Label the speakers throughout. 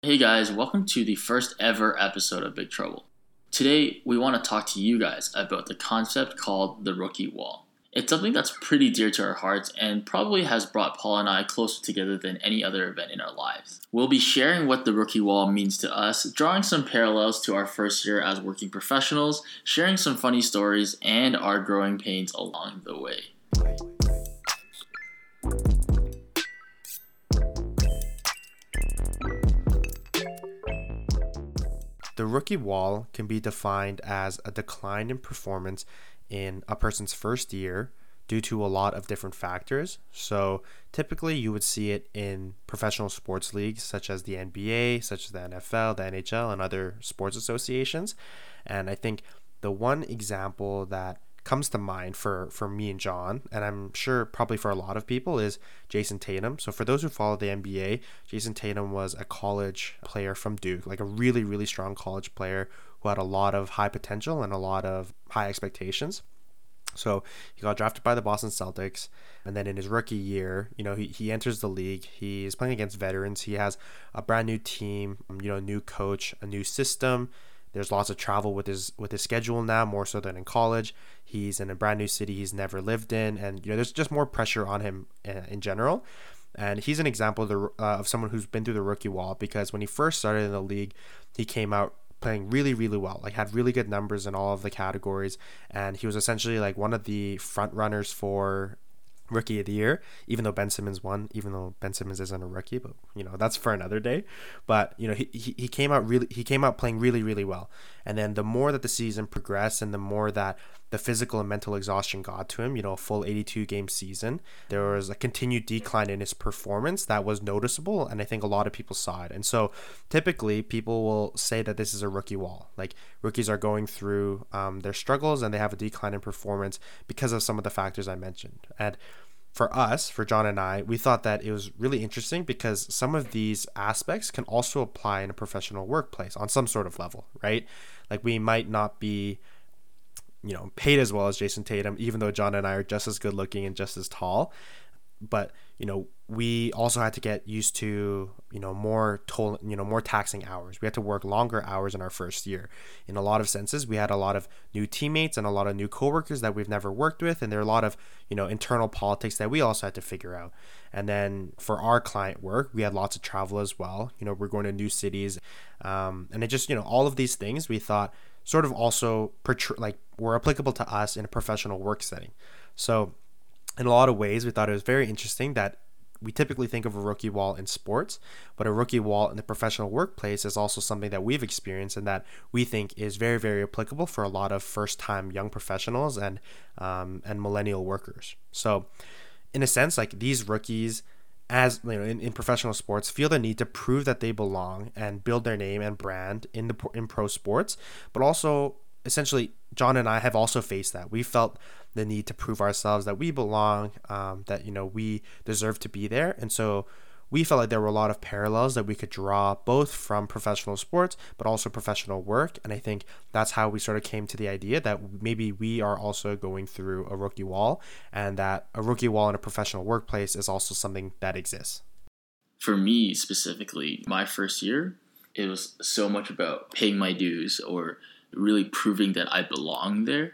Speaker 1: Hey guys, welcome to the first ever episode of Big Trouble. Today, we want to talk to you guys about the concept called the rookie wall. It's something that's pretty dear to our hearts and probably has brought Paul and I closer together than any other event in our lives. We'll be sharing what the rookie wall means to us, drawing some parallels to our first year as working professionals, sharing some funny stories, and our growing pains along the way.
Speaker 2: The rookie wall can be defined as a decline in performance in a person's first year due to a lot of different factors. So typically you would see it in professional sports leagues such as the NBA, such as the NFL, the NHL, and other sports associations. And I think the one example that comes to mind for for me and John, and I'm sure probably for a lot of people, is Jayson Tatum. So for those who follow the NBA, Jayson Tatum was a college player from Duke, like a really really strong college player who had a lot of high potential and a lot of high expectations. So he got drafted by the Boston Celtics. And then in his rookie year, you know, he, he enters the league. He's playing against veterans. He has a brand new team, you know, new coach, a new system. There's lots of travel with his with his schedule now, more so than in college. He's in a brand new city he's never lived in, and you know there's just more pressure on him uh, in general. And he's an example of, the, uh, of someone who's been through the rookie wall because when he first started in the league, he came out playing really really well like had really good numbers in all of the categories and he was essentially like one of the front runners for rookie of the year, even though Ben Simmons won, even though Ben Simmons isn't a rookie, but you know, that's for another day. But, you know, he, he, he came out really he came out playing really, really well. And then the more that the season progressed and the more that the physical and mental exhaustion got to him, you know, a full 82 game season, there was a continued decline in his performance that was noticeable. And I think a lot of people saw it. And so typically people will say that this is a rookie wall. Like rookies are going through um, their struggles and they have a decline in performance because of some of the factors I mentioned. And for us, for John and I, we thought that it was really interesting because some of these aspects can also apply in a professional workplace on some sort of level, right? Like we might not be you know, paid as well as Jayson Tatum, even though John and I are just as good looking and just as tall. But, you know, we also had to get used to, you know, more toll, you know, more taxing hours. We had to work longer hours in our first year. In a lot of senses, we had a lot of new teammates and a lot of new coworkers that we've never worked with. And there are a lot of, you know, internal politics that we also had to figure out. And then for our client work, we had lots of travel as well. You know, we're going to new cities. Um, and it just, you know, all of these things we thought sort of also like were applicable to us in a professional work setting. So, in a lot of ways, we thought it was very interesting that we typically think of a rookie wall in sports, but a rookie wall in the professional workplace is also something that we've experienced and that we think is very, very applicable for a lot of first-time young professionals and um, and millennial workers. So, in a sense, like these rookies as you know in, in professional sports feel the need to prove that they belong and build their name and brand in the in pro sports but also essentially john and i have also faced that we felt the need to prove ourselves that we belong um, that you know we deserve to be there. And so we felt like there were a lot of parallels that we could draw both from professional sports but also professional work. And i think that's how we sort of came to the idea that maybe we are also going through a rookie wall and that a rookie wall in a professional workplace is also something that exists.
Speaker 1: For me specifically my first year it was so much about paying my dues or really proving that i belong there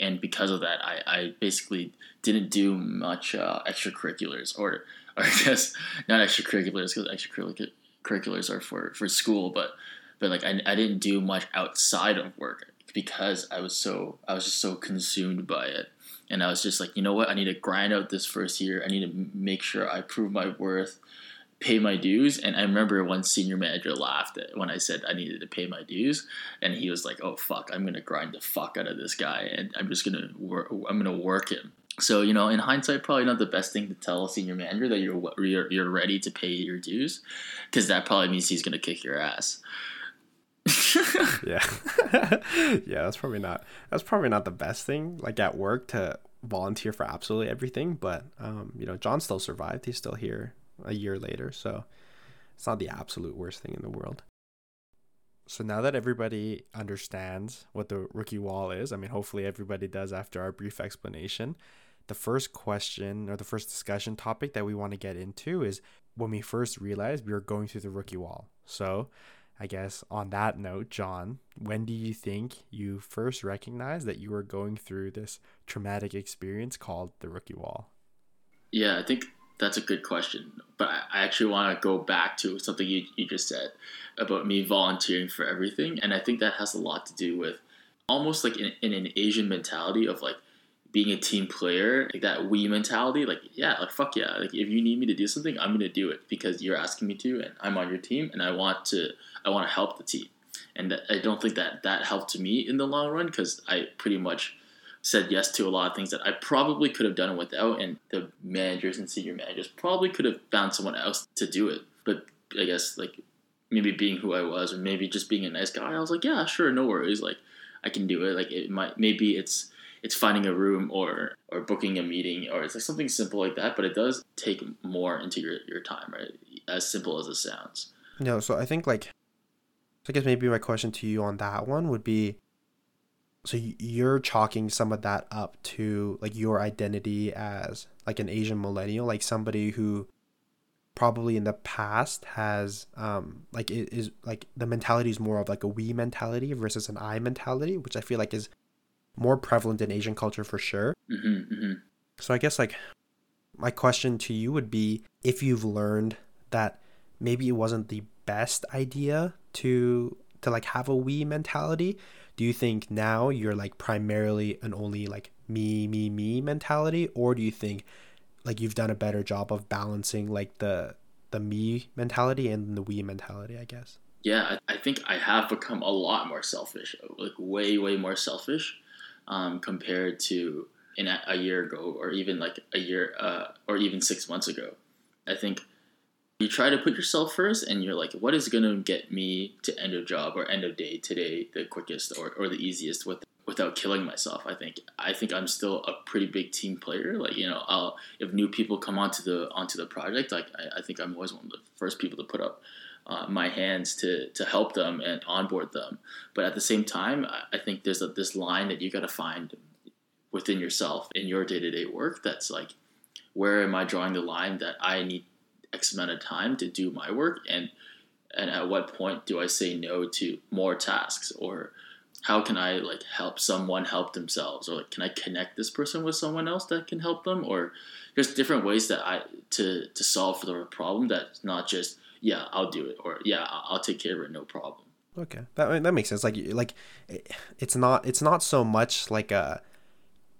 Speaker 1: and because of that i, I basically didn't do much uh, extracurriculars or or I guess not extracurriculars because extracurriculars are for, for school, but but like I, I didn't do much outside of work because I was so I was just so consumed by it, and I was just like, you know what, I need to grind out this first year. I need to make sure I prove my worth, pay my dues. And I remember one senior manager laughed when I said I needed to pay my dues, and he was like, "Oh fuck, I'm gonna grind the fuck out of this guy, and I'm just gonna work. I'm gonna work him." So you know, in hindsight, probably not the best thing to tell a senior manager that you're you're, you're ready to pay your dues, because that probably means he's gonna kick your ass.
Speaker 2: yeah, yeah, that's probably not that's probably not the best thing. Like at work to volunteer for absolutely everything, but um, you know, John still survived. He's still here a year later, so it's not the absolute worst thing in the world. So now that everybody understands what the rookie wall is, I mean, hopefully everybody does after our brief explanation the first question or the first discussion topic that we want to get into is when we first realized we were going through the rookie wall. So, I guess on that note, John, when do you think you first recognized that you were going through this traumatic experience called the rookie wall?
Speaker 1: Yeah, I think that's a good question. But I actually want to go back to something you, you just said about me volunteering for everything. And I think that has a lot to do with almost like in, in an Asian mentality of like being a team player, like that we mentality, like yeah, like fuck yeah, like if you need me to do something, I'm gonna do it because you're asking me to, and I'm on your team, and I want to, I want to help the team, and I don't think that that helped me in the long run because I pretty much said yes to a lot of things that I probably could have done without, and the managers and senior managers probably could have found someone else to do it, but I guess like maybe being who I was, or maybe just being a nice guy, I was like, yeah, sure, no worries, like I can do it, like it might maybe it's it's finding a room or or booking a meeting or it's like something simple like that but it does take more into your, your time right? As simple as it sounds.
Speaker 2: No so i think like i guess maybe my question to you on that one would be so you're chalking some of that up to like your identity as like an asian millennial like somebody who probably in the past has um like it is like the mentality is more of like a we mentality versus an i mentality which i feel like is more prevalent in Asian culture for sure.
Speaker 1: Mm-hmm, mm-hmm.
Speaker 2: So I guess like my question to you would be if you've learned that maybe it wasn't the best idea to to like have a we mentality do you think now you're like primarily an only like me me me mentality or do you think like you've done a better job of balancing like the the me mentality and the we mentality i guess
Speaker 1: yeah i, think i have become a lot more selfish like way way more selfish um, compared to in a, a, year ago or even like a year uh, or even six months ago. I think you try to put yourself first and you're like, what is going to get me to end of job or end of day today the quickest or, or the easiest with, without killing myself. I think I think I'm still a pretty big team player. Like you know, I'll, if new people come onto the onto the project, like I, I think I'm always one of the first people to put up uh, my hands to to help them and onboard them. But at the same time, I, I think there's a, this line that you got to find within yourself in your day to day work. That's like, where am I drawing the line that I need X amount of time to do my work, and and at what point do I say no to more tasks or how can I like help someone help themselves or like can I connect this person with someone else that can help them or there's different ways that I to to solve for the problem that's not just yeah, I'll do it, or yeah, I'll take care of it, no problem.
Speaker 2: Okay, that that makes sense. Like like, it's not it's not so much like a,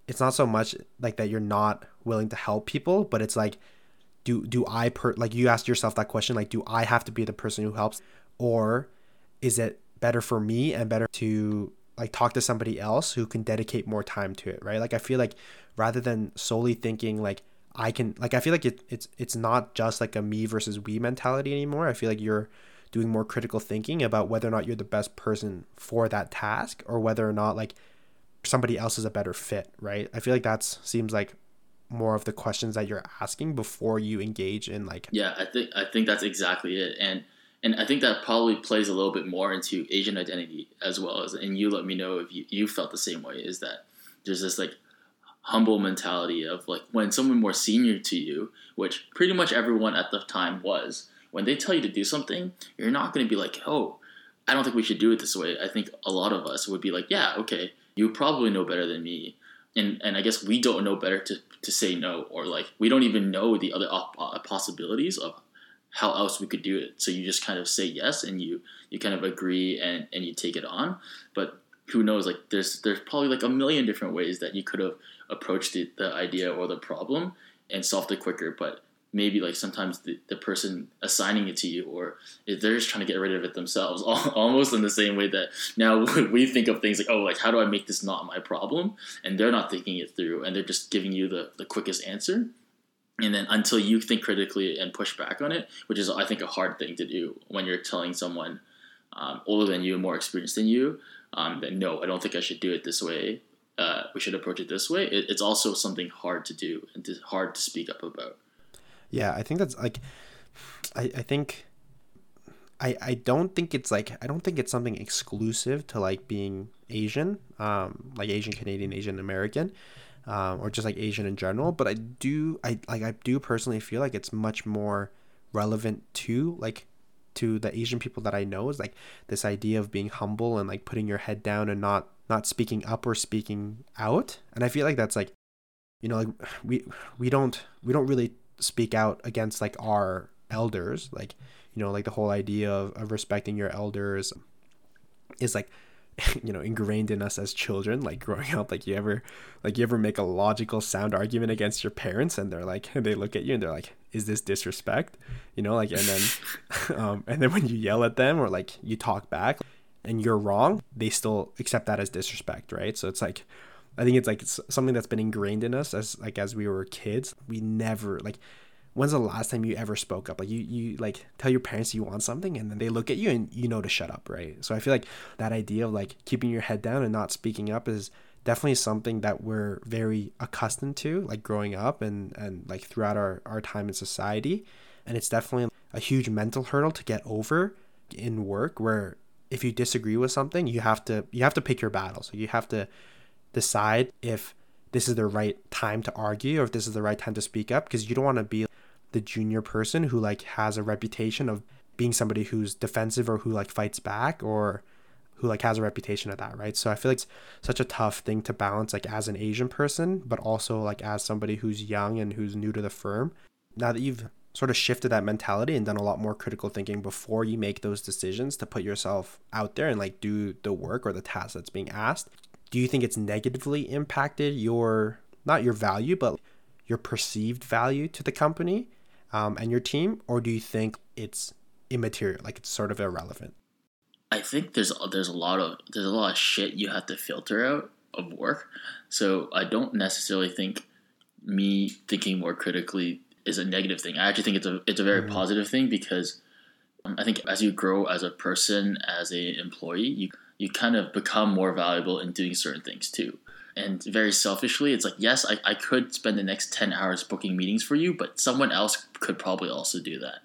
Speaker 2: it's not so much like that you're not willing to help people, but it's like, do do I per like you asked yourself that question like do I have to be the person who helps, or is it better for me and better to like talk to somebody else who can dedicate more time to it, right? Like I feel like rather than solely thinking like I can like I feel like it, it's it's not just like a me versus we mentality anymore. I feel like you're doing more critical thinking about whether or not you're the best person for that task or whether or not like somebody else is a better fit, right? I feel like that seems like more of the questions that you're asking before you engage in like
Speaker 1: Yeah, I think I think that's exactly it. And and I think that probably plays a little bit more into Asian identity as well as and you let me know if you, you felt the same way is that there's this like humble mentality of like when someone more senior to you, which pretty much everyone at the time was, when they tell you to do something, you're not going to be like, oh, I don't think we should do it this way. I think a lot of us would be like, yeah, okay, you probably know better than me. And, and I guess we don't know better to, to say no, or like we don't even know the other op- uh, possibilities of how else we could do it. So you just kind of say yes and you, you kind of agree and, and you take it on. But who knows, like there's, there's probably like a million different ways that you could have approached the, the idea or the problem and solved it quicker. But maybe like sometimes the, the person assigning it to you or they're just trying to get rid of it themselves almost in the same way that now we think of things like oh like how do i make this not my problem and they're not thinking it through and they're just giving you the, the quickest answer and then until you think critically and push back on it which is i think a hard thing to do when you're telling someone um, older than you more experienced than you um, that no i don't think i should do it this way uh, we should approach it this way. It, it's also something hard to do and to, hard to speak up about.
Speaker 2: Yeah, I think that's like, I, I think, I, I don't think it's like I don't think it's something exclusive to like being Asian, um, like Asian Canadian, Asian American, um, or just like Asian in general. But I do I like I do personally feel like it's much more relevant to like to the Asian people that I know is like this idea of being humble and like putting your head down and not not speaking up or speaking out. And I feel like that's like you know like we we don't we don't really speak out against like our elders. Like you know like the whole idea of, of respecting your elders is like you know ingrained in us as children like growing up. Like you ever like you ever make a logical sound argument against your parents and they're like they look at you and they're like is this disrespect? You know like and then um and then when you yell at them or like you talk back and you're wrong they still accept that as disrespect right? So it's like i think it's like it's something that's been ingrained in us as like as we were kids. We never like when's the last time you ever spoke up? Like you you like tell your parents you want something and then they look at you and you know to shut up right? So i feel like that idea of like keeping your head down and not speaking up is definitely something that we're very accustomed to like growing up and and like throughout our, our time in society. And it's definitely a huge mental hurdle to get over in work where if you disagree with something you have to you have to pick your battle so you have to decide if this is the right time to argue or if this is the right time to speak up because you don't want to be the junior person who like has a reputation of being somebody who's defensive or who like fights back or who like has a reputation of that, right? So I feel like it's such a tough thing to balance like as an Asian person, but also like as somebody who's young and who's new to the firm. Now that you've sort of shifted that mentality and done a lot more critical thinking before you make those decisions to put yourself out there and like do the work or the task that's being asked, do you think it's negatively impacted your not your value, but your perceived value to the company? um, and your team, or do you think it's immaterial, like it's sort of irrelevant?
Speaker 1: I think there's there's a lot of there's a lot of shit you have to filter out of work. So I don't necessarily think me thinking more critically is a negative thing. I actually think it's a it's a very mm-hmm. positive thing because um, I think as you grow as a person, as a employee, you you kind of become more valuable in doing certain things too. And very selfishly it's like yes I, I could spend the next 10 hours booking meetings for you but someone else could probably also do that.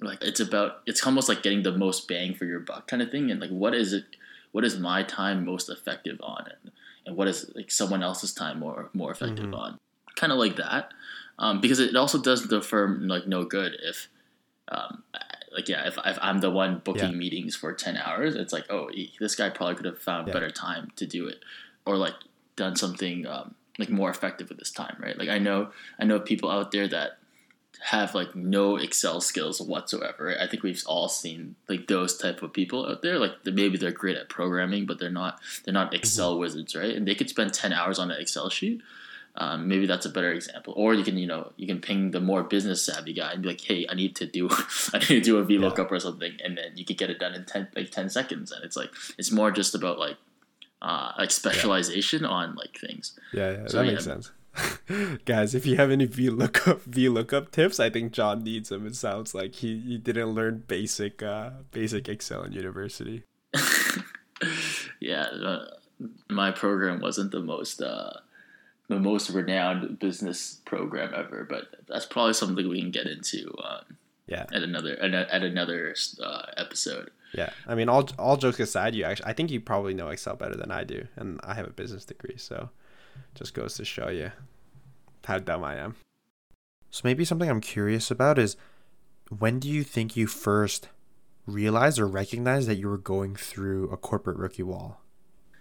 Speaker 1: Like it's about it's almost like getting the most bang for your buck kind of thing and like what is it what is my time most effective on and, and what is like someone else's time more more effective mm-hmm. on? Kind of like that. Um, because it also does the firm like no good if um, like yeah if, if i'm the one booking yeah. meetings for 10 hours it's like oh this guy probably could have found yeah. better time to do it or like done something um, like more effective with this time, right? Like I know I know people out there that have like no Excel skills whatsoever. I think we've all seen like those type of people out there. Like maybe they're great at programming, but they're not they're not Excel mm-hmm. wizards, right? And they could spend ten hours on an Excel sheet. Um, maybe that's a better example. Or you can you know you can ping the more business savvy guy and be like, hey, I need to do I need to do a VLOOKUP yeah. or something, and then you could get it done in ten like ten seconds. And it's like it's more just about like uh, like specialization yeah. on like things.
Speaker 2: Yeah, yeah, so, that yeah. makes sense. Guys, if you have any VLOOKUP VLOOKUP tips, I think John needs them. It sounds like he, he didn't learn basic uh, basic Excel in university.
Speaker 1: yeah, uh, my program wasn't the most uh, the most renowned business program ever, but that's probably something we can get into. Um,
Speaker 2: yeah,
Speaker 1: at another at, another uh, episode.
Speaker 2: Yeah, I mean, all all jokes aside, you actually, I think you probably know Excel better than I do, and I have a business degree, so just goes to show you how dumb I am. So maybe something I'm curious about is when do you think you first realized or recognized that you were going through a corporate rookie wall?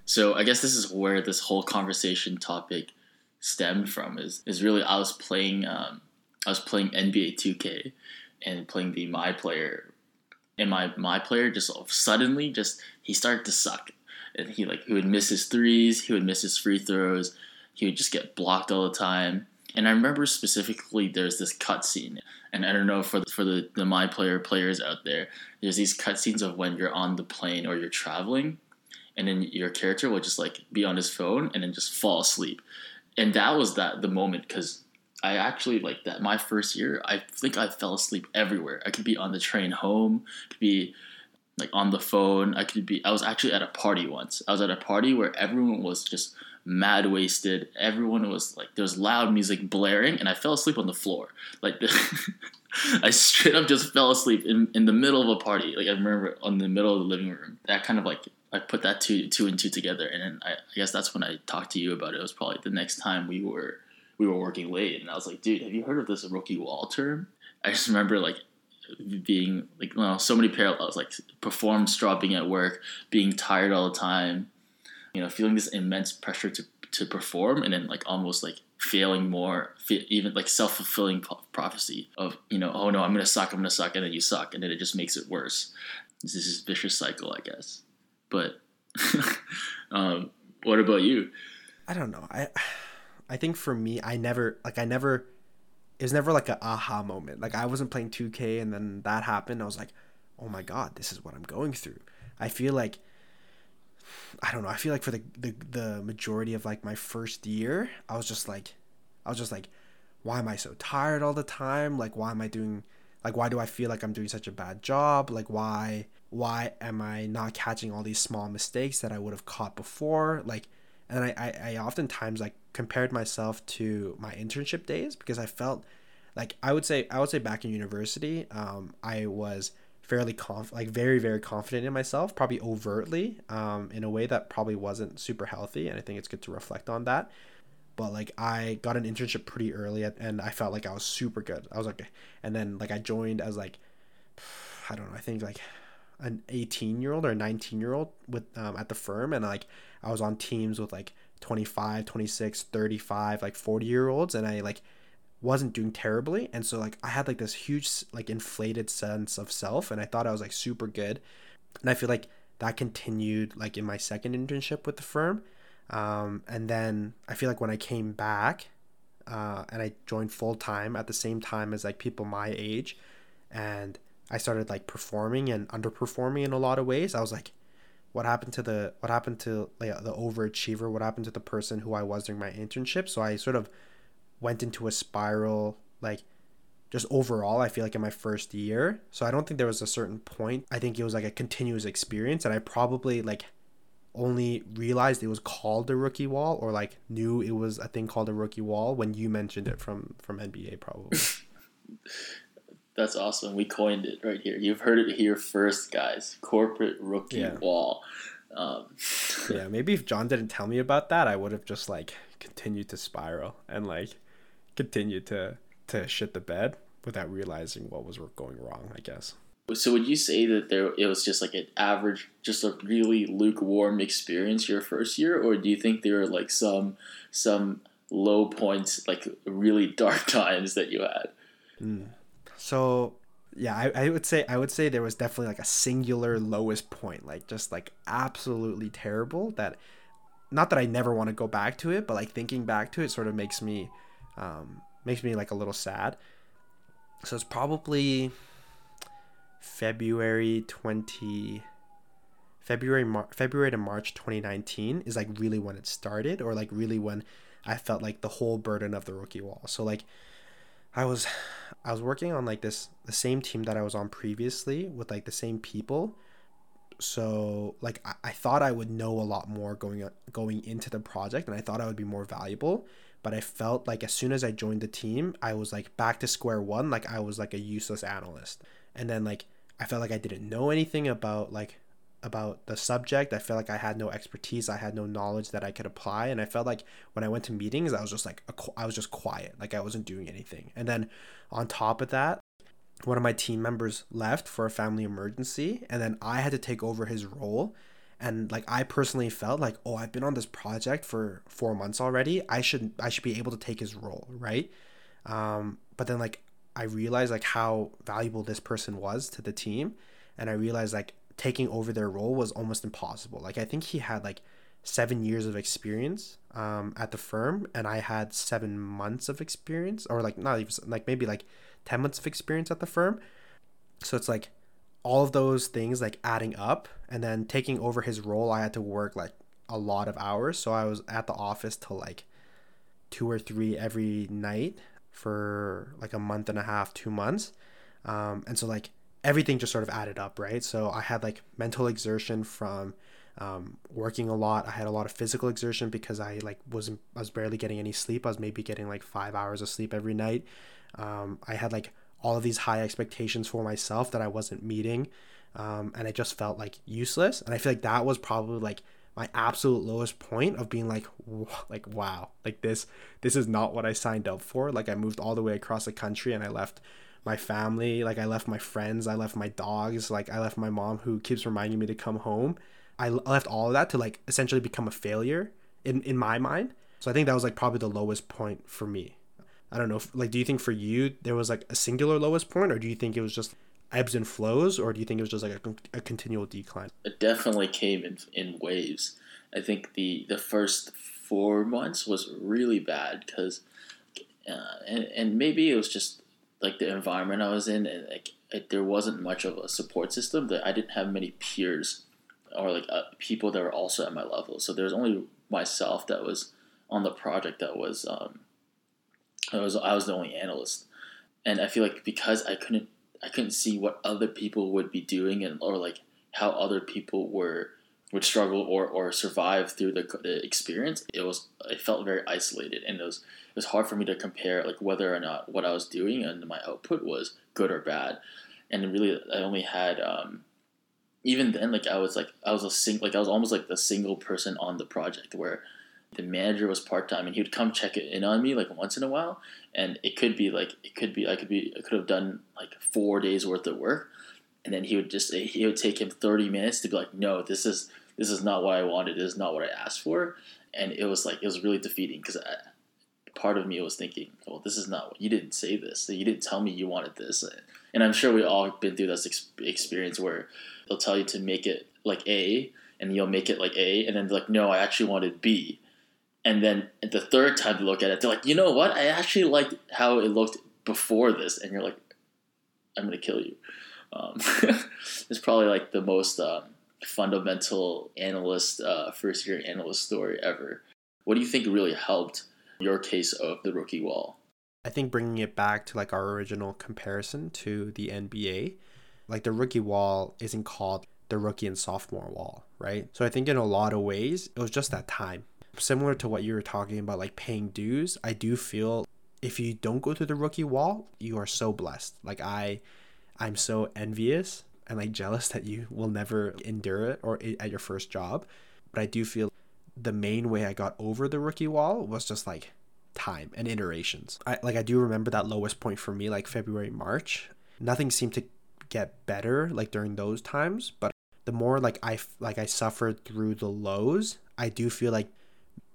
Speaker 1: So I guess this is where this whole conversation topic stemmed from. Is is really I was playing um, I was playing NBA 2K and playing the My Player and my my player just suddenly just he started to suck and he like he would miss his threes he would miss his free throws he would just get blocked all the time and i remember specifically there's this cutscene and i don't know for the, for the, the my player players out there there's these cutscenes of when you're on the plane or you're traveling and then your character will just like be on his phone and then just fall asleep and that was that the moment because I actually like that. My first year, I think I fell asleep everywhere. I could be on the train home, could be like on the phone. I could be. I was actually at a party once. I was at a party where everyone was just mad wasted. Everyone was like there was loud music blaring, and I fell asleep on the floor. Like I straight up just fell asleep in in the middle of a party. Like I remember on the middle of the living room. That kind of like I put that two two and two together, and then I, I guess that's when I talked to you about it. It was probably the next time we were we were working late, and I was like, dude, have you heard of this rookie wall term? I just remember like being like well, so many parallels, like performance dropping at work, being tired all the time, you know, feeling this immense pressure to to perform, and then like almost like failing more, even like self fulfilling prophecy of you know, oh no, I'm gonna suck, I'm gonna suck, and then you suck, and then it just makes it worse. This is this vicious cycle, I guess. But um, what about you?
Speaker 2: I don't know. I I think for me, I never like I never. It was never like a aha moment. Like I wasn't playing 2K and then that happened. I was like, oh my god, this is what I'm going through. I feel like I don't know. I feel like for the, the the majority of like my first year, I was just like, I was just like, why am I so tired all the time? Like, why am I doing? Like, why do I feel like I'm doing such a bad job? Like, why why am I not catching all these small mistakes that I would have caught before? Like, and I I, I oftentimes like compared myself to my internship days because I felt like I would say I would say back in university, um, I was fairly conf like very very confident in myself probably overtly um, in a way that probably wasn't super healthy and i think it's good to reflect on that but like i got an internship pretty early and i felt like i was super good i was like and then like i joined as like i don't know i think like an 18 year old or a 19 year old with um, at the firm and like i was on teams with like 25 26 35 like 40 year olds and i like wasn't doing terribly and so like i had like this huge like inflated sense of self and i thought i was like super good and i feel like that continued like in my second internship with the firm um, and then i feel like when i came back uh, and i joined full time at the same time as like people my age and i started like performing and underperforming in a lot of ways. I was like what happened to the what happened to like the overachiever? What happened to the person who i was during my internship? So i sort of went into a spiral like just overall i feel like in my first year. So i don't think there was a certain point. I think it was like a continuous experience and i probably like only realized it was called a rookie wall or like knew it was a thing called a rookie wall when you mentioned it from from nba probably
Speaker 1: that's awesome we coined it right here you've heard it here first guys corporate rookie yeah. wall um.
Speaker 2: yeah maybe if john didn't tell me about that i would have just like continued to spiral and like continued to to shit the bed without realizing what was going wrong. I guess.
Speaker 1: So would you say that there it was just like an average, just a really lukewarm experience your first year, or do you think there were like some some low points, like really dark times that you had?
Speaker 2: Mm. So yeah, I, I would say I would say there was definitely like a singular lowest point, like just like absolutely terrible. That not that I never want to go back to it, but like thinking back to it sort of makes me um, makes me like a little sad. So it's probably February 20 February Mar- February to March 2019 is like really when it started or like really when I felt like the whole burden of the rookie wall. So like I was I was working on like this the same team that I was on previously with like the same people. So like I, I thought I would know a lot more going going into the project and I thought I would be more valuable but I felt like as soon as I joined the team, I was like back to square one, like I was like a useless analyst. And then like I felt like I didn't know anything about like about the subject. I felt like I had no expertise, I had no knowledge that I could apply, and I felt like when I went to meetings, I was just like I was just quiet, like I wasn't doing anything. And then on top of that, one of my team members left for a family emergency, and then I had to take over his role and like i personally felt like oh i've been on this project for four months already i should i should be able to take his role right um, but then like i realized like how valuable this person was to the team and i realized like taking over their role was almost impossible. Like i think he had like seven years of experience um, at the firm and i had seven months of experience or like not even like maybe like 10 months of experience at the firm. So it's like all of those things like adding up and then taking over his role i had to work like a lot of hours. So i was at the office till like two or three every night for like a month and a half two months. Um, and so like everything just sort of added up right so i had like mental exertion from um, working a lot i had a lot of physical exertion because i like wasn't i was barely getting any sleep i was maybe getting like five hours of sleep every night um, i had like all of these high expectations for myself that I wasn't meeting. Um, and I just felt like useless. And I feel like that was probably like my absolute lowest point of being like, like wow, like this, this is not what I signed up for. Like I moved all the way across the country and I left my family, like I left my friends, I left my dogs, like I left my mom who keeps reminding me to come home. I left all of that to like essentially become a failure in in my mind. So I think that was like probably the lowest point for me. I don't know. If, like, do you think for you there was like a singular lowest point, or do you think it was just ebbs and flows, or do you think it was just like a, a continual decline?
Speaker 1: It definitely came in in waves. I think the the first four months was really bad because, uh, and and maybe it was just like the environment I was in, and like it, there wasn't much of a support system. That I didn't have many peers or like uh, people that were also at my level. So there was only myself that was on the project that was um, I was I was the only analyst, and I feel like because I couldn't I couldn't see what other people would be doing and or like how other people were would struggle or, or survive through the, experience it was it felt very isolated and it was it was hard for me to compare like whether or not what I was doing and my output was good or bad. And really I only had um, even then like I was like I was a sing like I was almost like the single person on the project where the manager was part time and he would come check in on me like once in a while. And it could be like it could be I could be I could have done like four days worth of work and then he would just he would take him 30 minutes to be like no this is this is not what I wanted. This is not what I asked for. And it was like it was really defeating because uh, part of me was thinking well this is not what you didn't say this. You didn't tell me you wanted this. And I'm sure we all been through this ex- experience where they'll tell you to make it like A and you'll make it like A and then like no I actually wanted B. And then the third time to look at it, they're like, you know what? I actually liked how it looked before this, and you're like, I'm gonna kill you. Um, it's probably like the most um, fundamental analyst, uh, first year analyst story ever. What do you think really helped your case of the rookie wall?
Speaker 2: I think bringing it back to like our original comparison to the NBA, like the rookie wall isn't called the rookie and sophomore wall, right? So I think in a lot of ways, it was just that time similar to what you were talking about, like paying dues, I do feel if you don't go through the rookie wall, you are so blessed. Like I, I'm so envious and like jealous that you will never endure it or at your first job. But I do feel the main way I got over the rookie wall was just like time and iterations. I like I do remember that lowest point for me, like February, March. Nothing seemed to get better like during those times, but the more like I like I suffered through the lows, I do feel like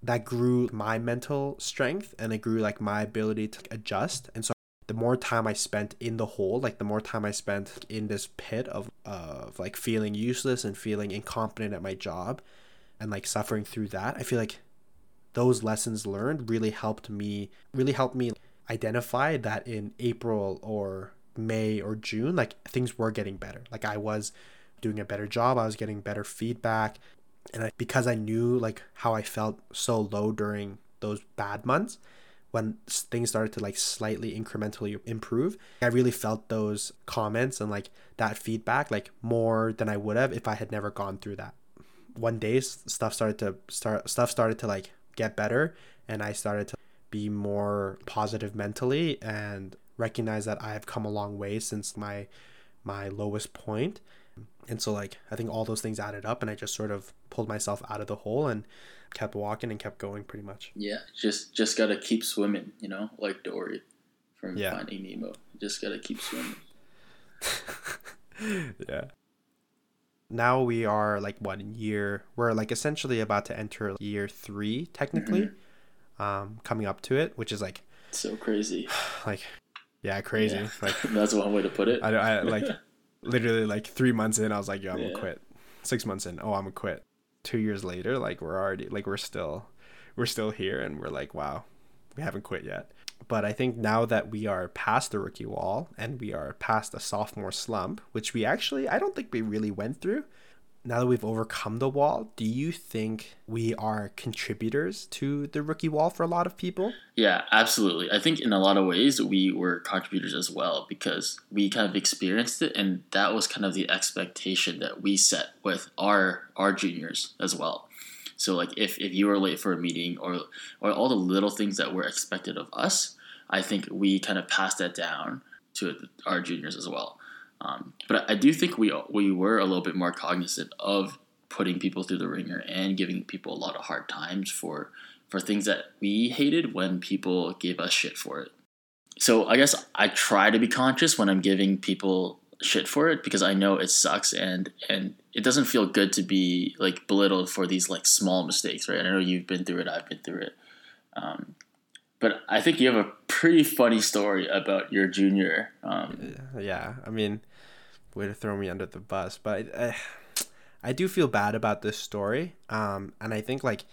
Speaker 2: that grew my mental strength and it grew like my ability to adjust. And so the more time I spent in the hole, like the more time I spent in this pit of of like feeling useless and feeling incompetent at my job and like suffering through that, I feel like those lessons learned really helped me really helped me identify that in April or May or June, like things were getting better. Like I was doing a better job, I was getting better feedback, and I, because I knew like how I felt so low during those bad months, when things started to like slightly incrementally improve, I really felt those comments and like that feedback like more than I would have if I had never gone through that. One day stuff started to start stuff started to like get better and I started to be more positive mentally and recognize that I have come a long way since my my lowest point and so like I think all those things added up and I just sort of pulled myself out of the hole and kept walking and kept going pretty much.
Speaker 1: Yeah, just just gotta keep swimming, you know, like Dory from yeah. Finding Nemo. Just gotta keep swimming.
Speaker 2: yeah. Now we are like what year we're like essentially about to enter year three technically, mm-hmm. um, coming up to it, which is like
Speaker 1: so crazy.
Speaker 2: Like, yeah, crazy.
Speaker 1: Yeah.
Speaker 2: Like
Speaker 1: that's one way to put it.
Speaker 2: I, I like literally like three months in, I was like, yo, I'm yeah. gonna quit. Six months in, oh, I'm gonna quit. Two years later, like we're already like we're still we're still here and we're like, wow, we haven't quit yet. But I think now that we are past the rookie wall and we are past the sophomore slump, which we actually I don't think we really went through, now that we've overcome the wall, do you think we are contributors to the rookie wall for a lot of people?
Speaker 1: Yeah, absolutely. I think in a lot of ways we were contributors as well because we kind of experienced it and that was kind of the expectation that we set with our our juniors as well. So like if, if you were late for a meeting or or all the little things that were expected of us, I think we kind of passed that down to our juniors as well. Um, but I do think we we were a little bit more cognizant of putting people through the ringer and giving people a lot of hard times for for things that we hated when people gave us shit for it. so I guess I try to be conscious when I'm giving people shit for it because I know it sucks and and it doesn't feel good to be like belittled for these like small mistakes, right? I know you've been through it, I've been through it. Um, but I think you have a pretty funny story about your junior. Um,
Speaker 2: yeah, I mean, way to throw me under the bus, but I, I, I do feel bad about this story. Um, and I think like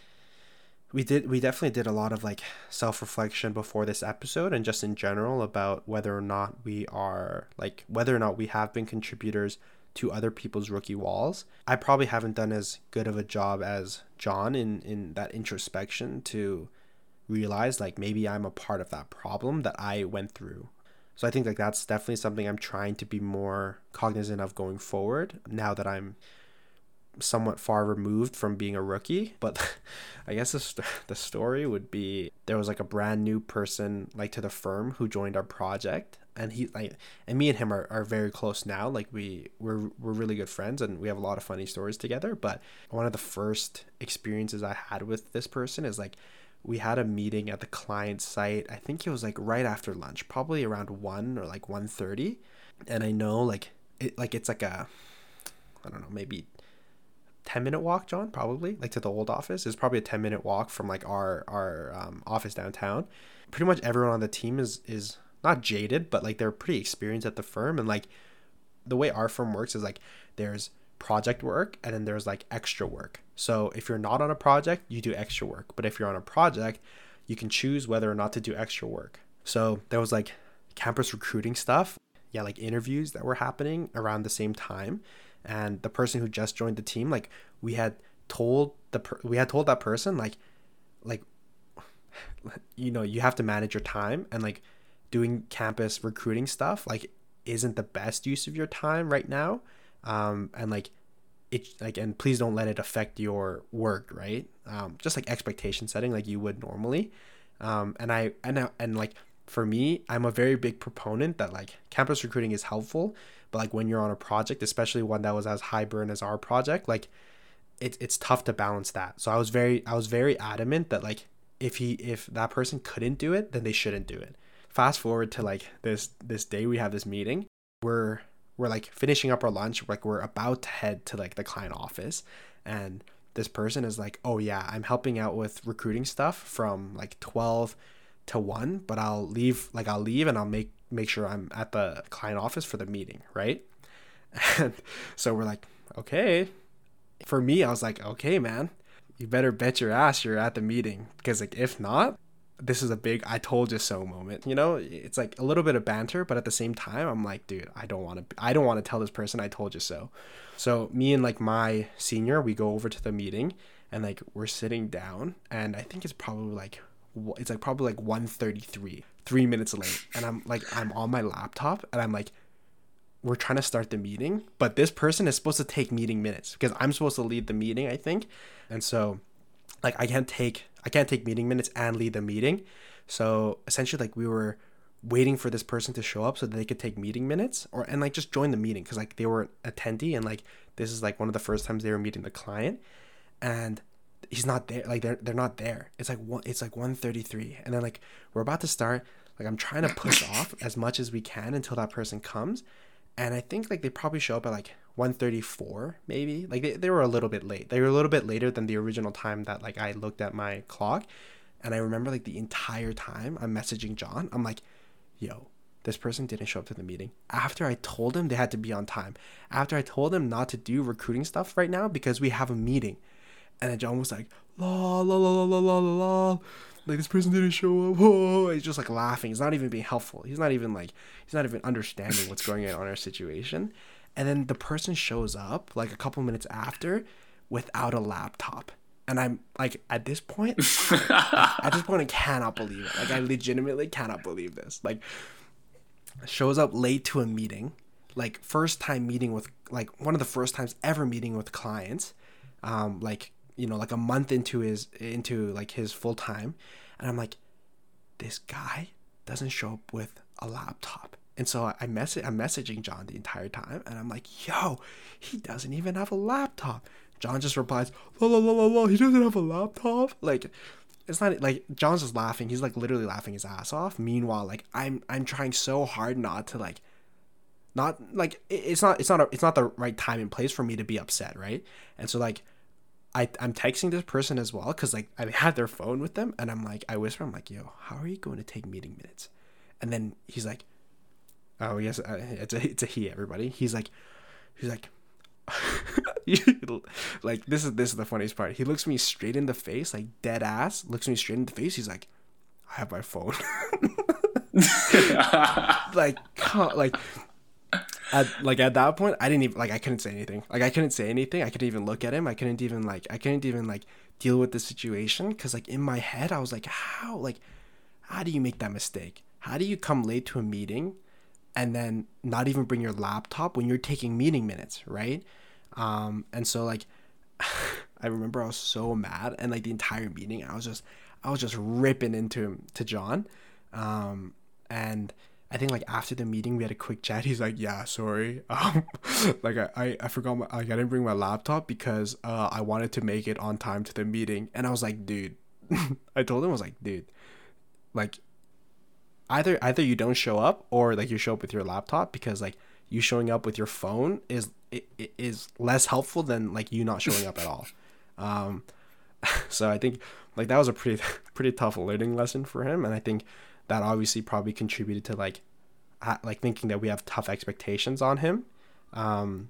Speaker 2: we did we definitely did a lot of like self-reflection before this episode and just in general about whether or not we are like whether or not we have been contributors to other people's rookie walls i probably haven't done as good of a job as john in in that introspection to realize like maybe i'm a part of that problem that i went through so i think like that's definitely something i'm trying to be more cognizant of going forward now that i'm somewhat far removed from being a rookie. But I guess the, st- the story would be there was like a brand new person like to the firm who joined our project. And he like and me and him are, are very close now. Like we we're we're really good friends and we have a lot of funny stories together. But one of the first experiences I had with this person is like we had a meeting at the client site. I think it was like right after lunch, probably around one or like 1.30. And I know like it like it's like a I don't know, maybe 10 minute walk john probably like to the old office is probably a 10 minute walk from like our our um, office downtown pretty much everyone on the team is is not jaded but like they're pretty experienced at the firm and like the way our firm works is like there's project work and then there's like extra work so if you're not on a project you do extra work. But if you're on a project you can choose whether or not to do extra work. So there was like campus recruiting stuff. Yeah like interviews that were happening around the same time. And the person who just joined the team like we had told the per- we had told that person like like you know you have to manage your time. And like doing campus recruiting stuff like isn't the best use of your time right now. Um and like it like and please don't let it affect your work right um just like expectation setting like you would normally um and i and I, and like for me i'm a very big proponent that like campus recruiting is helpful but like when you're on a project, especially one that was as high burn as our project, like it's it's tough to balance that. So I was very I was very adamant that like if he if that person couldn't do it, then they shouldn't do it. Fast forward to like this this day we have this meeting. We're we're like finishing up our lunch, like we're about to head to like the client office and this person is like, "Oh yeah, I'm helping out with recruiting stuff from like 12 to 1, but I'll leave like I'll leave and I'll make make sure I'm at the client office for the meeting, right? And so we're like, okay. For me, I was like, okay, man, you better bet your ass you're at the meeting because like if not, this is a big I told you so moment. You know, it's like a little bit of banter, but at the same time, I'm like, dude, I don't want to I don't want to tell this person I told you so. So me and like my senior, we go over to the meeting and like we're sitting down and I think it's probably like it's like probably like 133 three minutes late and i'm like i'm on my laptop and i'm like we're trying to start the meeting but this person is supposed to take meeting minutes because i'm supposed to lead the meeting i think and so like i can't take i can't take meeting minutes and lead the meeting so essentially like we were waiting for this person to show up so that they could take meeting minutes or and like just join the meeting because like they were an attendee and like this is like one of the first times they were meeting the client and he's not there. Like they're they're not there. It's like one. It's like one thirty three, and then like we're about to start. Like I'm trying to push off as much as we can until that person comes, and I think like they probably show up at like 134 maybe. Like they, they were a little bit late. They were a little bit later than the original time that like i looked at my clock and i remember like the entire time i'm messaging john i'm like yo this person didn't show up to the meeting. After i told them they had to be on time. After i told them not to do recruiting stuff right now because we have a meeting. And then John was like, la la la la la la la. Like this person didn't show up. Oh, he's just like laughing. He's not even being helpful. He's not even like he's not even understanding what's going on in our situation. And then the person shows up like a couple minutes after without a laptop. And I'm like, at this point, at this point, I cannot believe it. Like, I legitimately cannot believe this. Like, shows up late to a meeting, like first time meeting with, like one of the first times ever meeting with clients, um, like you know like a month into his into like his full time and i'm like this guy doesn't show up with a laptop and so i message i'm messaging john the entire time and i'm like yo he doesn't even have a laptop john just replies la la la la la he doesn't have a laptop like it's not like John's just laughing. He's like literally laughing his ass off. Meanwhile, like I'm I'm trying so hard not to like not like it's not it's not a, it's not the right time and place for me to be upset, right? And so like I I'm texting this person as well because like I had their phone with them and I'm like I whisper I'm like yo how are you going to take meeting minutes, and then he's like, oh yes uh, it's a it's a he everybody he's like he's like. like this is this is the funniest part. He looks me straight in the face, like dead ass. Looks me straight in the face. He's like, "I have my phone." like, like at like at that point i didn't even like i couldn't say anything. Like i couldn't say anything. I couldn't even look at him. I couldn't even like i couldn't even like deal with the situation because like in my head i was like how? Like how do you make that mistake? How do you come late to a meeting and then not even bring your laptop when you're taking meeting minutes? Right? Um and so like i remember i was so mad and like the entire meeting i was just i was just ripping into him to john. Um and I think like after the meeting we had a quick chat. He's like, "Yeah, sorry, um, like I, I, I forgot my like I didn't bring my laptop because uh I wanted to make it on time to the meeting." And I was like, "Dude," I told him I was like, "Dude, like either either you don't show up or like you show up with your laptop because like you showing up with your phone is it, it is less helpful than like you not showing up at all." Um, so I think like that was a pretty pretty tough learning lesson for him, and I think that obviously probably contributed to like like thinking that we have tough expectations on him. Um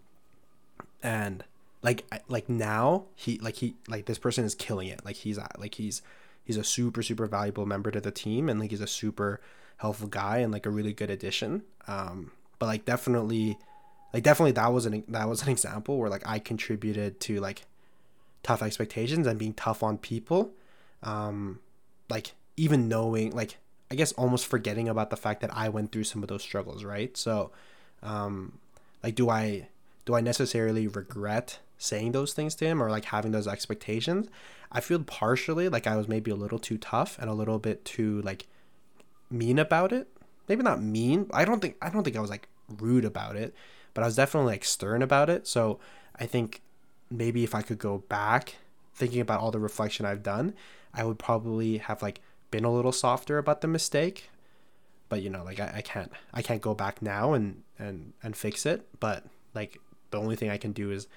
Speaker 2: and like like now he like he like this person is killing it. Like he's like he's he's a super super valuable member to the team and like he's a super helpful guy and like a really good addition. Um but like definitely like definitely that was an that was an example where like I contributed to like tough expectations and being tough on people. Um like even knowing like I guess almost forgetting about the fact that I went through some of those struggles, right? So, um, like, do I do I necessarily regret saying those things to him or like having those expectations? I feel partially like I was maybe a little too tough and a little bit too like mean about it. Maybe not mean. I don't think I don't think I was like rude about it, but I was definitely like stern about it. So I think maybe if I could go back thinking about all the reflection I've done, I would probably have like been a little softer about the mistake but you know like I, I can't i can't go back now and and and fix it. But like the only thing i can do is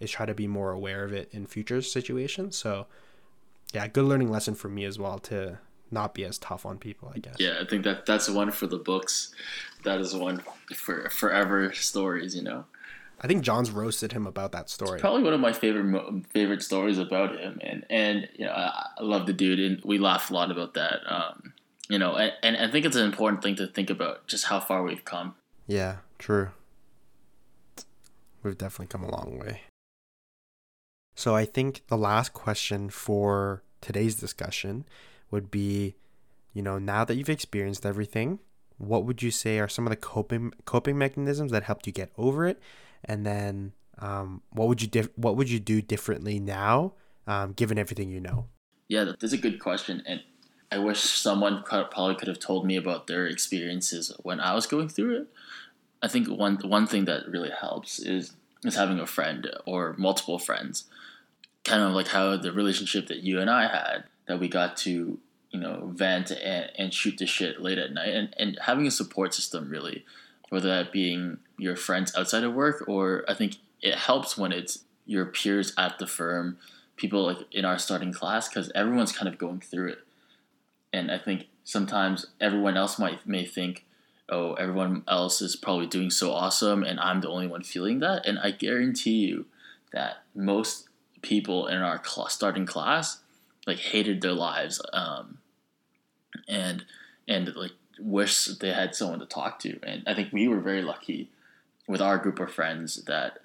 Speaker 2: is try to be more aware of it in future situations. So yeah good learning lesson for me as well to not be as tough on people i guess.
Speaker 1: Yeah i think that that's one for the books. That is one for forever stories you know
Speaker 2: I think John's roasted him about that story.
Speaker 1: It's probably one of my favorite favorite stories about him, and and you know I, I love the dude, and we laugh a lot about that. Um, you know, and, and I think it's an important thing to think about just how far we've come.
Speaker 2: Yeah, true. We've definitely come a long way. So I think the last question for today's discussion would be, you know, now that you've experienced everything, what would you say are some of the coping coping mechanisms that helped you get over it and then um, what would you dif- what would you do differently now um, given everything you know?
Speaker 1: Yeah that's a good question and i wish someone probably could have told me about their experiences when i was going through it. I think one one thing that really helps is is having a friend or multiple friends. Kind of like how the relationship that you and i had that we got to you know vent and, and shoot the shit late at night and, and having a support system really whether that being your friends outside of work or I think it helps when it's your peers at the firm, people like in our starting class, because everyone's kind of going through it. And I think sometimes everyone else might may think, oh, everyone else is probably doing so awesome, and I'm the only one feeling that. And I guarantee you that most people in our cl- starting class like hated their lives, um, and and like wish they had someone to talk to. And I think we were very lucky with our group of friends that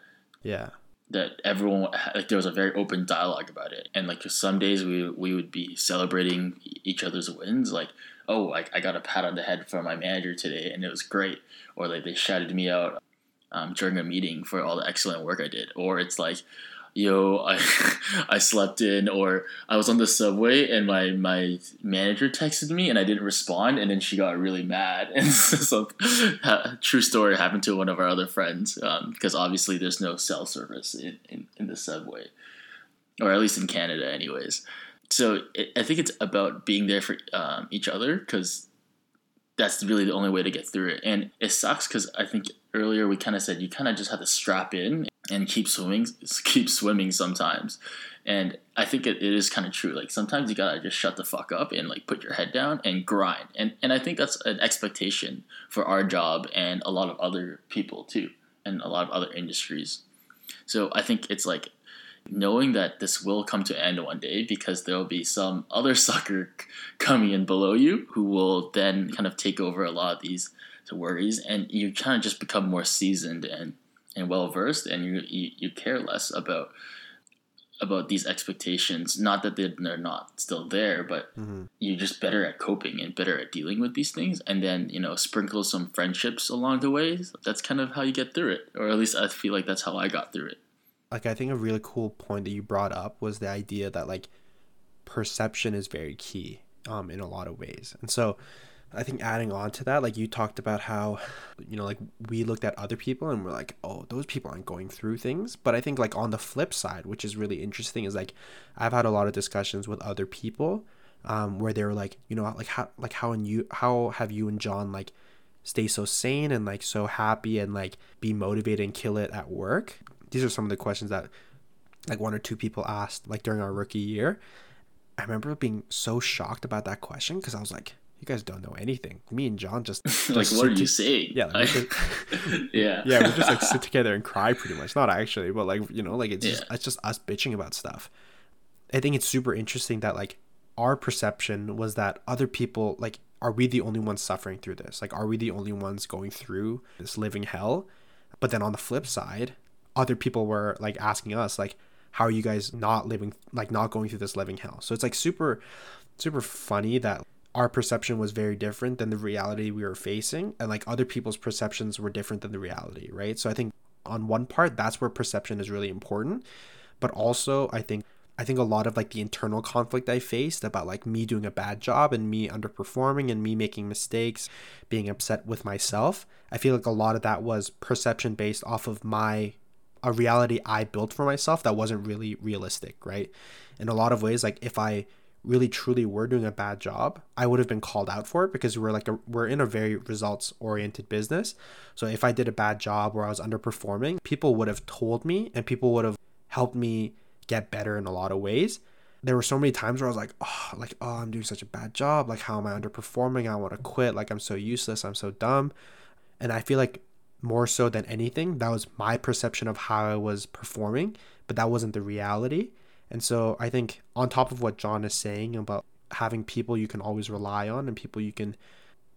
Speaker 2: yeah.
Speaker 1: that everyone like there was a very open dialogue about it. And like some days we we would be celebrating each other's wins like oh like I got a pat on the head from my manager today and it was great. Or like they shouted me out um, during a meeting for all the excellent work I did. Or it's like yo, I I slept in, or I was on the subway and my my manager texted me and I didn't respond, and then she got really mad. And so, true story happened to one of our other friends because um, obviously there's no cell service in, in, in the subway, or at least in Canada, anyways. so it, I think it's about being there for um, each other because that's really the only way to get through it. And it sucks because I think earlier we kind of said you kind of just have to strap in and keep swimming, keep swimming sometimes. And I think it, it is kind of true. Like sometimes you gotta just shut the fuck up and like put your head down and grind. And and I think that's an expectation for our job and a lot of other people too, and a lot of other industries. So I think it's like knowing that this will come to end one day because there will be some other sucker coming in below you who will then kind of take over a lot of these worries and you kind of just become more seasoned and and well versed and you, you you care less about about these expectations. Not that they're not still there but
Speaker 2: Mm-hmm.
Speaker 1: you're just better at coping and better at dealing with these things. And then you know sprinkle some friendships along the way. That's kind of how you get through it. Or at least i feel like that's how i got through it.
Speaker 2: Like I think a really cool point that you brought up was the idea that like perception is very key um in a lot of ways. And so I think adding on to that, like you talked about how, you know, like we looked at other people and we're like, oh, those people aren't going through things. But I think like on the flip side, which is really interesting, is like I've had a lot of discussions with other people, um, where they were like, you know, like how like how and you how have you and John like stay so sane and like so happy and like be motivated and kill it at work? These are some of the questions that like one or two people asked like during our rookie year. I remember being so shocked about that question because I was like, you guys don't know anything. Me and John just,
Speaker 1: like what are you
Speaker 2: to-
Speaker 1: saying
Speaker 2: Yeah, like,
Speaker 1: yeah
Speaker 2: yeah, we just like sit together and cry pretty much. Not actually, but like you know, like it's just it's just us bitching about stuff. I think it's super interesting that like our perception was that other people like are we the only ones suffering through this? Like are we the only ones going through this living hell? But then on the flip side, other people were like asking us like how are you guys not living like not going through this living hell? So it's like super super funny that our perception was very different than the reality we were facing and like other people's perceptions were different than the reality right? So i think on one part that's where perception is really important but also i think i think a lot of like the internal conflict i faced about like me doing a bad job and me underperforming and me making mistakes being upset with myself i feel like a lot of that was perception based off of my a reality i built for myself that wasn't really realistic right? In a lot of ways like if i really truly were doing a bad job, I would have been called out for it because we're like a, we're in a very results oriented business. So if I did a bad job or I was underperforming, people would have told me and people would have helped me get better in a lot of ways. There were so many times where I was like, oh, like oh, I'm doing such a bad job. Like how am I underperforming? I want to quit. Like I'm so useless. I'm so dumb. And I feel like more so than anything, that was my perception of how I was performing, but that wasn't the reality. And so I think on top of what John is saying about having people you can always rely on and people you can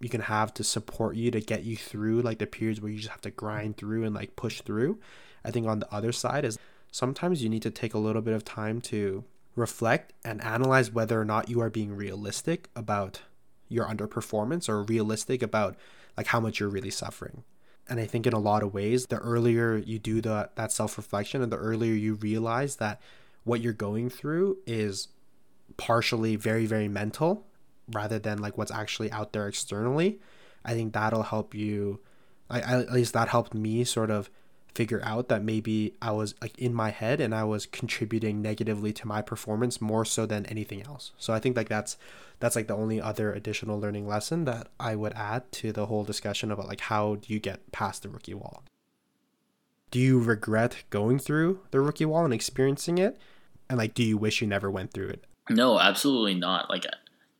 Speaker 2: you can have to support you to get you through like the periods where you just have to grind through and like push through. I think on the other side is sometimes you need to take a little bit of time to reflect and analyze whether or not you are being realistic about your underperformance or realistic about like how much you're really suffering. And I think in a lot of ways, the earlier you do the, that self reflection and the earlier you realize that what you're going through is partially very, very mental rather than like what's actually out there externally, I think that'll help you. I, at least that helped me sort of figure out that maybe I was like in my head and I was contributing negatively to my performance more so than anything else. So I think like that's that's like the only other additional learning lesson that I would add to the whole discussion about like how do you get past the rookie wall. Do you regret going through the rookie wall and experiencing it? And like do you wish you never went through it?
Speaker 1: No, absolutely not. Like,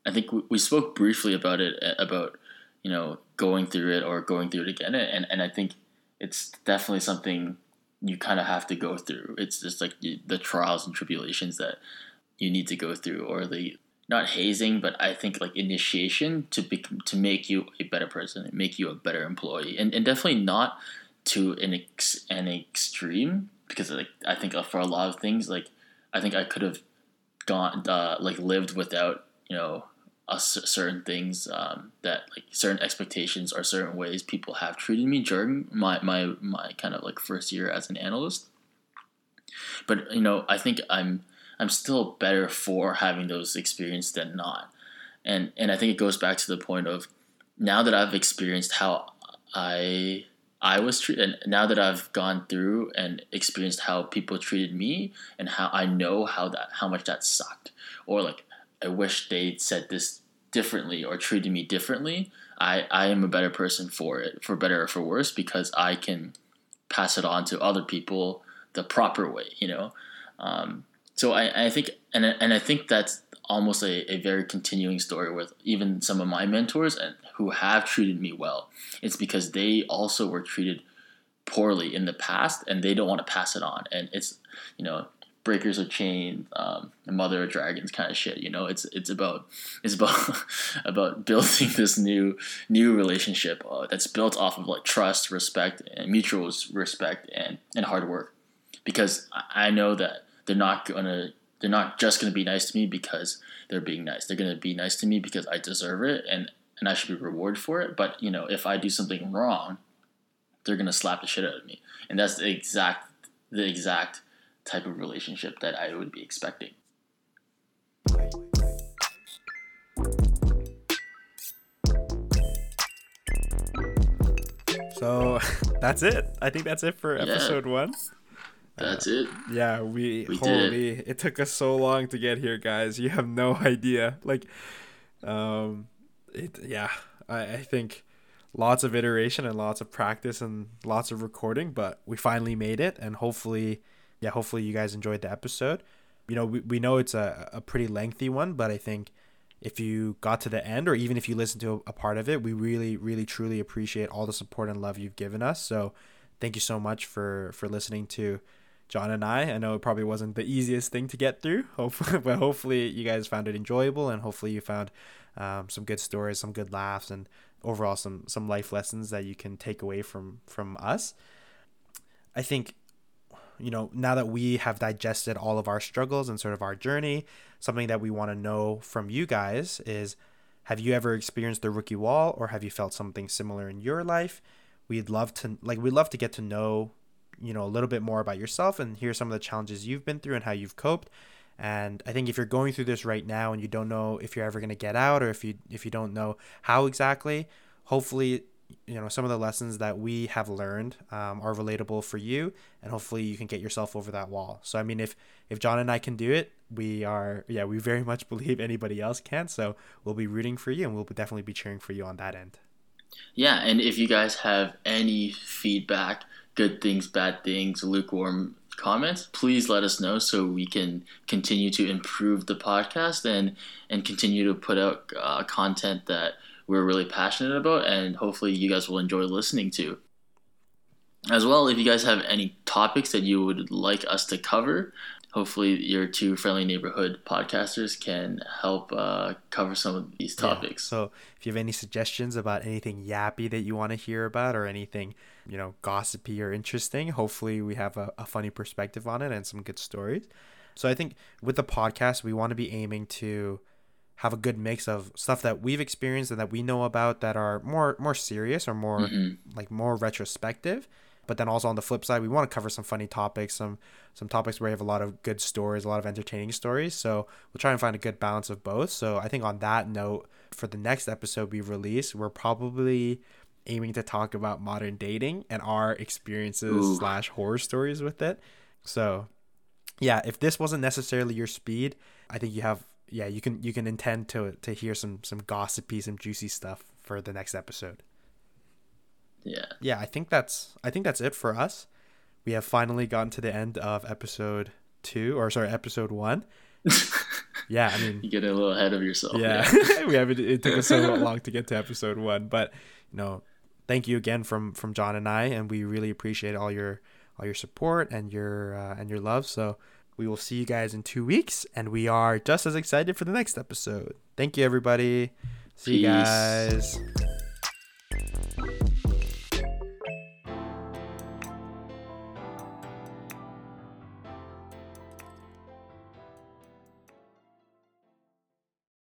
Speaker 1: I think we, spoke briefly about it, uh, about, you know, going through it or going through it again. And, and I think it's definitely something you kind of have to go through. It's just like the, the trials and tribulations that you need to go through or the, not hazing, but I think like initiation to be, to make you a better person, make you a better employee. And, and definitely not to an, ex, an extreme because like, I think for a lot of things, like, I think I could have gone uh, like lived without you know certain things um, that like certain expectations or certain ways people have treated me during my my my kind of like first year as an analyst. But you know i think i'm i'm still better for having those experiences than not. And and i think it goes back to the point of now that i've experienced how i I was treated. And now that I've gone through and experienced how people treated me and how I know how that how much that sucked, or like I wish they'd said this differently or treated me differently. I I am a better person for it, for better or for worse, because I can pass it on to other people the proper way. You know. Um, so I, I think and and I think that's almost a, a very continuing story with even some of my mentors and who have treated me well. It's because they also were treated poorly in the past and they don't want to pass it on. And it's you know breakers of chain, um, mother of dragons kind of shit. You know, it's it's about it's about about building this new new relationship uh, that's built off of like trust, respect, and mutual respect and and hard work. Because I know that they're not gonna they're not just gonna be nice to me because they're being nice. They're gonna be nice to me because I deserve it and and I should be rewarded for it. But you know, if I do something wrong, they're gonna slap the shit out of me, and that's the exact the exact type of relationship that I would be expecting.
Speaker 2: So that's it. I think that's it for yeah. episode one.
Speaker 1: That's it.
Speaker 2: Yeah, we, we holy it. it. took us so long to get here, guys. You have no idea. Like um it yeah, I, I think lots of iteration and lots of practice and lots of recording, but we finally made it and hopefully yeah, hopefully you guys enjoyed the episode. You know, we, we know it's a, a pretty lengthy one, but I think if you got to the end or even if you listened to a, a part of it, we really, really, truly appreciate all the support and love you've given us. So thank you so much for, for listening to John and I. I know it probably wasn't the easiest thing to get through, hopefully, but hopefully you guys found it enjoyable and hopefully you found um, some good stories, some good laughs, and overall some some life lessons that you can take away from from us. I think you know, now that we have digested all of our struggles and sort of our journey, something that we want to know from you guys is have you ever experienced the rookie wall or have you felt something similar in your life? We'd love to like we'd love to get to know, you know, a little bit more about yourself and hear some of the challenges you've been through and how you've coped. And I think if you're going through this right now and you don't know if you're ever going to get out or if you if you don't know how exactly, hopefully you know some of the lessons that we have learned um, are relatable for you and hopefully you can get yourself over that wall. So i mean if if john and i can do it we are yeah we very much believe anybody else can. So we'll be rooting for you and we'll definitely be cheering for you on that end.
Speaker 1: Yeah and if you guys have any feedback good things bad things lukewarm comments please let us know so we can continue to improve the podcast and and continue to put out uh, content that we're really passionate about, and hopefully you guys will enjoy listening to. As well, if you guys have any topics that you would like us to cover, hopefully your two friendly neighborhood podcasters can help uh, cover some of these topics.
Speaker 2: Yeah. So if you have any suggestions about anything yappy that you want to hear about or anything, you know, gossipy or interesting, hopefully we have a, a funny perspective on it and some good stories. So I think with the podcast, we want to be aiming to have a good mix of stuff that we've experienced and that we know about that are more more serious or more mm-hmm. like more retrospective but then also on the flip side we want to cover some funny topics some some topics where you have a lot of good stories a lot of entertaining stories so we'll try and find a good balance of both so i think on that note for the next episode we release we're probably aiming to talk about modern dating and our experiences Ooh. slash horror stories with it so yeah if this wasn't necessarily your speed i think you have yeah, you can you can intend to to hear some some gossipy, some juicy stuff for the next episode.
Speaker 1: Yeah.
Speaker 2: Yeah, I think that's I think that's it for us. We have finally gotten to the end of episode two, or sorry, episode one. yeah, I mean,
Speaker 1: you get a little ahead of yourself.
Speaker 2: Yeah, yeah. we have it. It took us so long to get to episode one, but you know, thank you again from from John and I, and we really appreciate all your all your support and your uh, and your love. So we will see you guys in two weeks, and we are just as excited for the next episode. Thank you, everybody. See Peace. you guys.